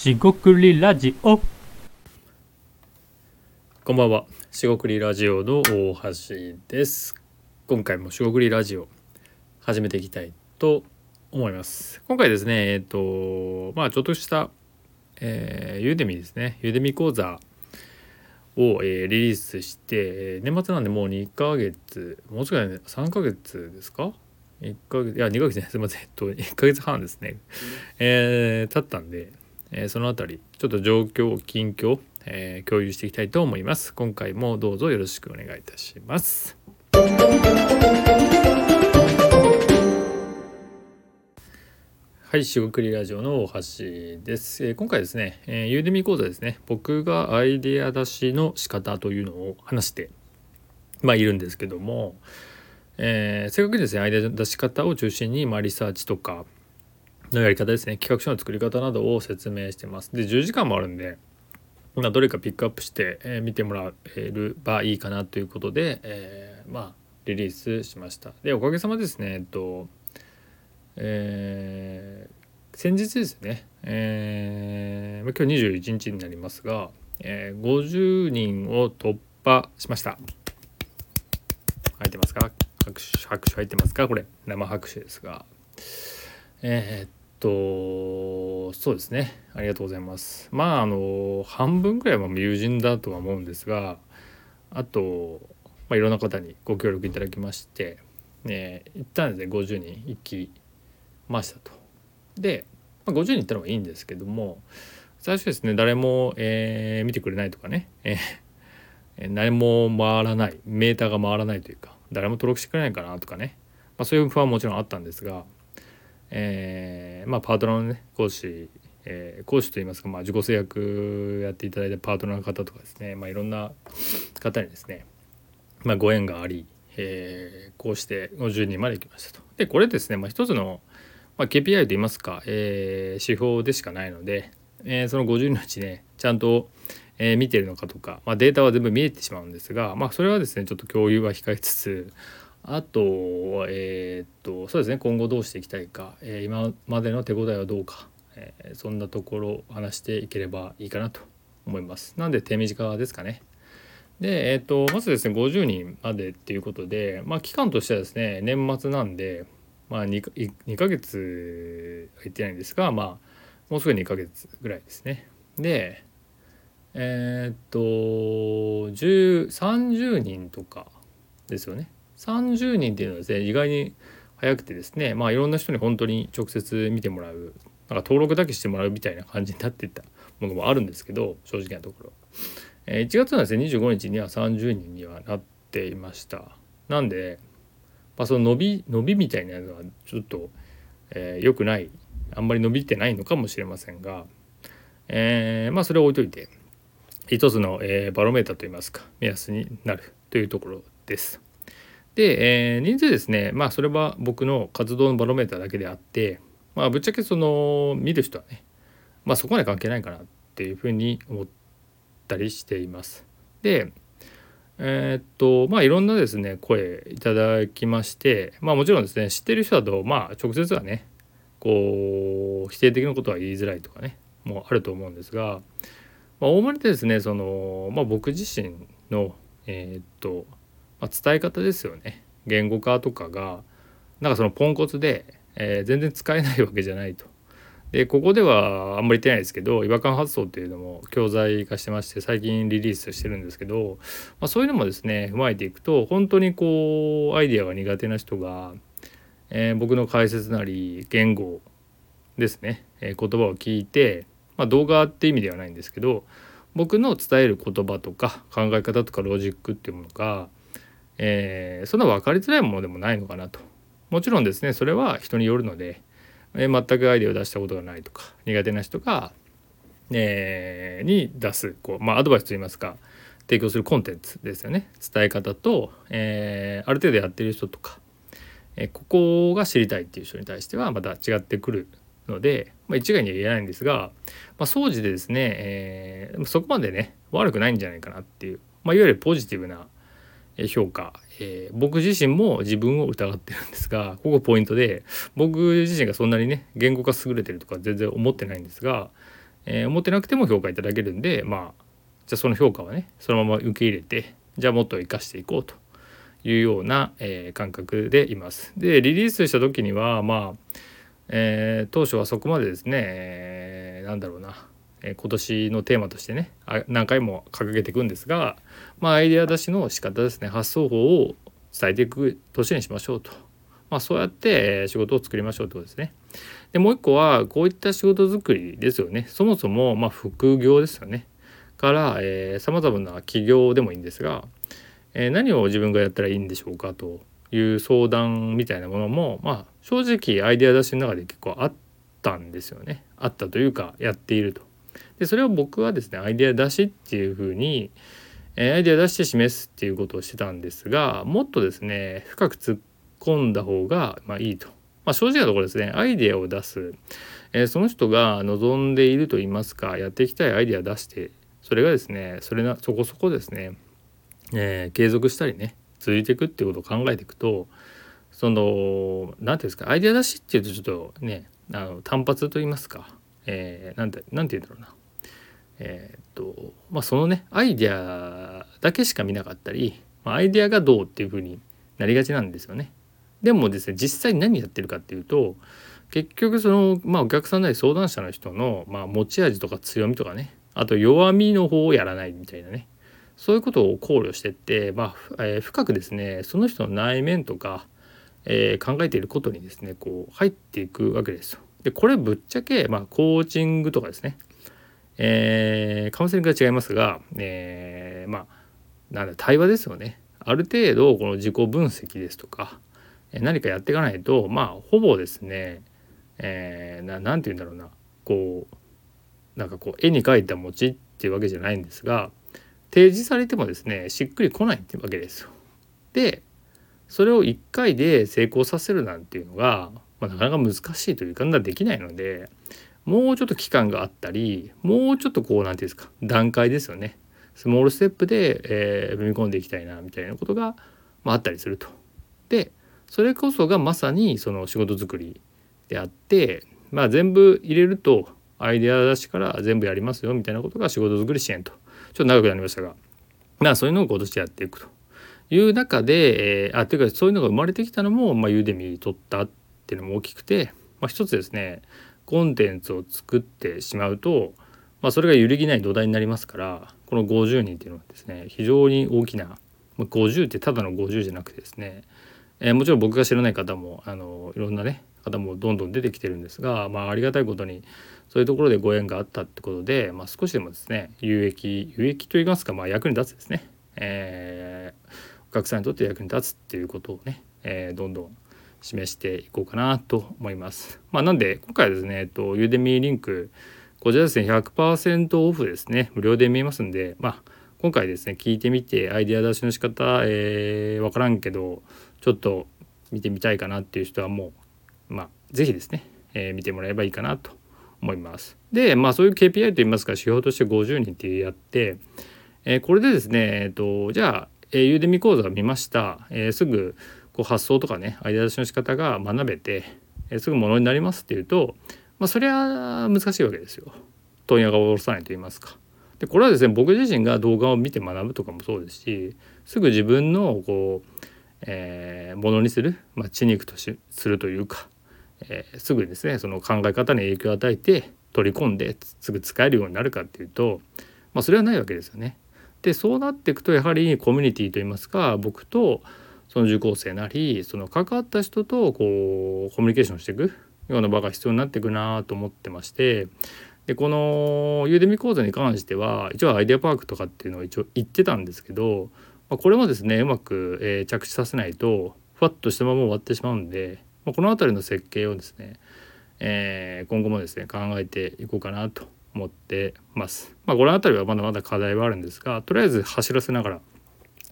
しごくりラジオ。こんばんは、しごくりラジオの大橋です。今回もしごくりラジオ始めていきたいと思います。今回ですね、えっ、とまあちょっとした、えー、ユーデミですね、ユーデミ講座を、えーリリースして、えー年末なんでもう2ヶ月、もうすぐね3ヶ月ですか？1ヶ月いや2ヶ月ねすいません。えっと1ヶ月半ですね、えー経ったんで、えそのあたりちょっと状況近況、えー共有していきたいと思います。今回もどうぞよろしくお願いいたします。はい、しごくりラジオの大橋です、えー今回ですね、えー、ユーデミ講座ですね。僕がアイデア出しの仕方というのを話してまあいるんですけども、えー、正確にですねアイデア出し方を中心に、まあ、リサーチとかのやり方ですね。企画書の作り方などを説明してます。で10時間もあるんでまどれかピックアップして、え見てもらえればいいかなということで、えーまあリリースしました。でおかげさまですねえっとえー先日ですね、えー今日21日になりますが、えー50人を突破しました。入ってますか？拍手拍手入ってますか？これ生拍手ですが。えーっとそうですね。ありがとうございます。まああの半分くらいは友人だとは思うんですがあと、まあ、いろんな方にご協力いただきまして、ね、一旦ですね。50人行きましたと。で、まあ、50人行ったのがいいんですけども最初ですね誰も、えー見てくれないとかね、えーえー誰も回らない。メーターが回らないというか誰も登録してくれないかなとかね、まあ、そういう不安はもちろんあったんですが、えーまあ、パートナーのね講師、えー講師といいますか、まあ、自己制約やっていただいたパートナーの方とかですね、まあ、いろんな方にですね、まあ、ご縁があり、えーこうして50人まで行きましたと。でこれですね、まあ、一つの、まあ、KPI といいますか、えー指標でしかないので、えーその50人のうちねちゃんと、えー見てるのかとか、まあ、データは全部見えてしまうんですが、まあ、それはですねちょっと共有は控えつつあとえーっとそうですね今後どうしていきたいか、えー今までの手応えはどうか、えーそんなところを話していければいいかなと思います。なんで手短ですかね。で、えー、とまずですね50人までっていうことで、まあ、期間としてはですね年末なんで、まあ、2, か2ヶ月は言ってないんですが、まあ、もうすぐ2ヶ月ぐらいですね。でえっ、と30人とかですよね。30人っていうのはですね意外に早くてですねまあいろんな人に本当に直接見てもらうなんか登録だけしてもらうみたいな感じになっていったものもあるんですけど正直なところ。えー1月のですね25日には30人にはなっていましたなんで、まあ、その伸び伸びみたいなのはちょっと、えー良くないあんまり伸びてないのかもしれませんが、えーまあそれを置いといて一つの、えーバロメーターといいますか目安になるというところです。で、えー人数ですねまあそれは僕の活動のバロメーターだけであってまあぶっちゃけその見る人はねまあそこまで関係ないかなっていうふうに思ったりしています。でえーっとまあいろんなですね声いただきましてまあもちろんですね知ってる人だとまあ直接はねこう否定的なことは言いづらいとかねもあると思うんですが、まあ、大まりでですねその、まあ、僕自身のえーっと、まあ、伝え方ですよね言語化とかがなんかそのポンコツで、えー全然使えないわけじゃないと。でここではあんまり言ってないですけど違和感発想っていうのも教材化してまして最近リリースしてるんですけど、まあ、そういうのもですね踏まえていくと本当にこうアイデアが苦手な人が、えー僕の解説なり言語ですね、えー言葉を聞いて、まあ、動画って意味ではないんですけど僕の伝える言葉とか考え方とかロジックっていうものが、えーそんな分かりづらいものでもないのかなと。もちろんですねそれは人によるのでえー全くアイデアを出したことがないとか苦手な人が、えーに出すこう、まあ、アドバイスといいますか提供するコンテンツですよね伝え方と、えある程度やってる人とか、えここが知りたいっていう人に対してはまた違ってくるので、まあ、一概には言えないんですが、まあ、総じてですね、えーそこまでね悪くないんじゃないかなっていう、まあ、いわゆるポジティブな評価、えー僕自身も自分を疑ってるんですがここポイントで僕自身がそんなにね言語化優れてるとか全然思ってないんですが、えー、思ってなくても評価いただけるんでまあじゃあその評価はねそのまま受け入れてじゃあもっと生かしていこうというような、えー、感覚でいます。でリリースした時にはまあ、え、当初はそこまでですね、えー、なんだろうな、え、今年のテーマとしてね何回も掲げていくんですが、まあ、アイデア出しの仕方ですね。発想法を伝えていく年にしましょうと、まあ、そうやって仕事を作りましょうということですね。でもう一個はこういった仕事作りですよね。そもそもま副業ですよね。からさまざまな企業でもいいんですがえー、何を自分がやったらいいんでしょうかという相談みたいなものもまあ正直アイデア出しの中で結構あったんですよね。あったというかやっていると。でそれを僕はですねアイデア出しっていうふうに、え、アイデア出して示すっていうことをしてたんですがもっとですね深く突っ込んだ方がまあいいと。まあ、正直なところですねアイデアを出す、えー、その人が望んでいると言いますかやっていきたいアイデア出してそれがですねそれなそこそこですねえー、継続したりね続いていくっていうことを考えていくとその何て言うんですかアイデア出しっていうとちょっとねあの単発と言いますか、えー、なんてなんて言うんだろうなえー、っとまあそのねアイデアだけしか見なかったり、まあ、アイデアがどうっていうふうになりがちなんですよね。でもですね実際に何やってるかっていうと結局その、まあ、お客さんなり相談者の人の、まあ、持ち味とか強みとかねあと弱みの方をやらないみたいなねそういうことを考慮してって、まあえー、深くですねその人の内面とか、えー、考えていることにですねこう入っていくわけですよ。でこれぶっちゃけ、まあ、コーチングとかですね、えー、カウンセリングが違いますが、えー、まあなんだ対話ですよね。ある程度この自己分析ですとか何かやっていかないとまあほぼですね、えー、て言うんだろうなこうなんかこう絵に描いた餅っていうわけじゃないんですが提示されてもですねしっくりこないっていうわけですよ。でそれを1回で成功させるなんていうのが、まあ、なかなか難しいというかできないのでもうちょっと期間があったりもうちょっとこう何て言うんですか段階ですよね。スモールステップで、えー、踏み込んでいきたいなみたいなことが、まあ、あったりすると。でそれこそがまさにその仕事作りであって、まあ、全部入れるとアイデア出しから全部やりますよみたいなことが仕事作り支援と。ちょっと長くなりましたが、まあそういうのを今年やっていくという中で、えー、あというかそういうのが生まれてきたのも、まあ、ユーデミに取ったっていうのも大きくて、まあ、一つですねコンテンツを作ってしまうと、まあ、それが揺るぎない土台になりますからこの50人っていうのはですね非常に大きな、ま、50ってただの50じゃなくてですね、えー、もちろん僕が知らない方もあのいろんなね方もどんどん出てきてるんですが、まあ、ありがたいことにそういうところでご縁があったってことで、まあ、少しでもですね有益有益と言いますか、まあ、役に立つですね、えー、お客さんにとって役に立つっていうことをね、えー、どんどん示していこうかなと思います。まあ、なんで今回はですね、えっと、ユーデミーリンクこちらですね100%オフですね無料で見えますんで、まあ、今回ですね聞いてみてアイデア出しの仕方、えー、分からんけどちょっと見てみたいかなっていう人はもうまあ是非ですね、えー、見てもらえばいいかなと思います。でまあそういう KPI といいますか指標として50人っていうやって、えー、これでですね、えっと、じゃあ、えー、ユーデミ講座を見ました、えー、すぐこう発想とかねアイデア出しの仕方が学べて、え、すぐものになりますっていうと、まあ、それは難しいわけですよ。問屋が下ろさないと言いますか。でこれはですね僕自身が動画を見て学ぶとかもそうですしすぐ自分のこう、えー、ものにする、まあ、血肉としするというかえー、すぐですねその考え方に影響を与えて取り込んですぐ使えるようになるかっていうと、まあ、それはないわけですよね。でそうなっていくとやはりコミュニティといいますか僕とその受講生なりその関わった人とこうコミュニケーションしていくような場が必要になっていくなと思ってましてでこのユーデミ講座に関しては一応アイデアパークとかっていうのを一応言ってたんですけど、まあ、これもですねうまく、え、着地させないとふわっとしたまま終わってしまうんでまあ、この辺りの設計をですね、えー、今後もですね考えていこうかなと思ってます。まあ、この辺りはまだまだ課題はあるんですがとりあえず走らせながら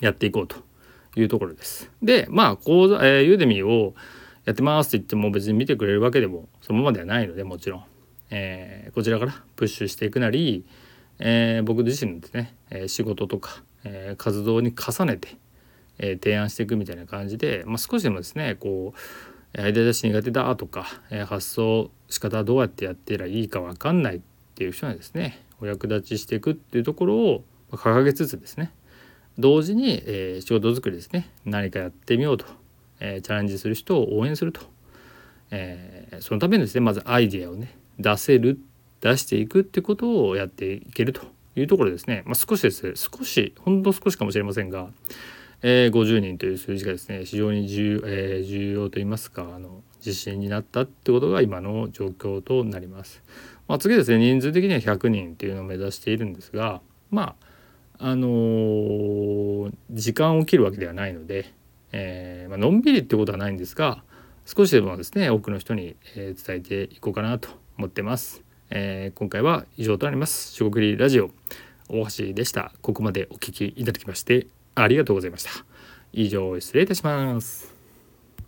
やっていこうというところです。でまあ講座、えー、ユーデミーをやってますって言っても別に見てくれるわけでもそのままではないのでもちろん、えー、こちらからプッシュしていくなり、えー、僕自身のですね、え仕事とか、え活動に重ねて、え提案していくみたいな感じで、まあ、少しでもですねこうアイデア出し苦手だとか、え発想仕方どうやってやってらいいか分かんないっっていう人にですねお役立ちしていくっていうところを掲げつつですね同時に、えー、仕事作りですね。何かやってみようと、えー、チャレンジする人を応援すると、えー、そのためにですねまずアイデアをね出せる出していくってことをやっていけると。いうところですね、まあ、少しです。少しほんと少しかもしれませんが、えー、50人という数字がですね非常に重,、えー、重要といいますかあの自信になったってことが今の状況となります。まあ、次ですね人数的には100人っていうのを目指しているんですがまああのー、時間を切るわけではないので、えー、まあのんびりってことはないんですが少しでもですね多くの人に、え伝えていこうかなと思ってます。えー、今回は以上となります。四国リラジオ大橋でした。ここまでお聞きいただきましてありがとうございました。以上失礼いたします。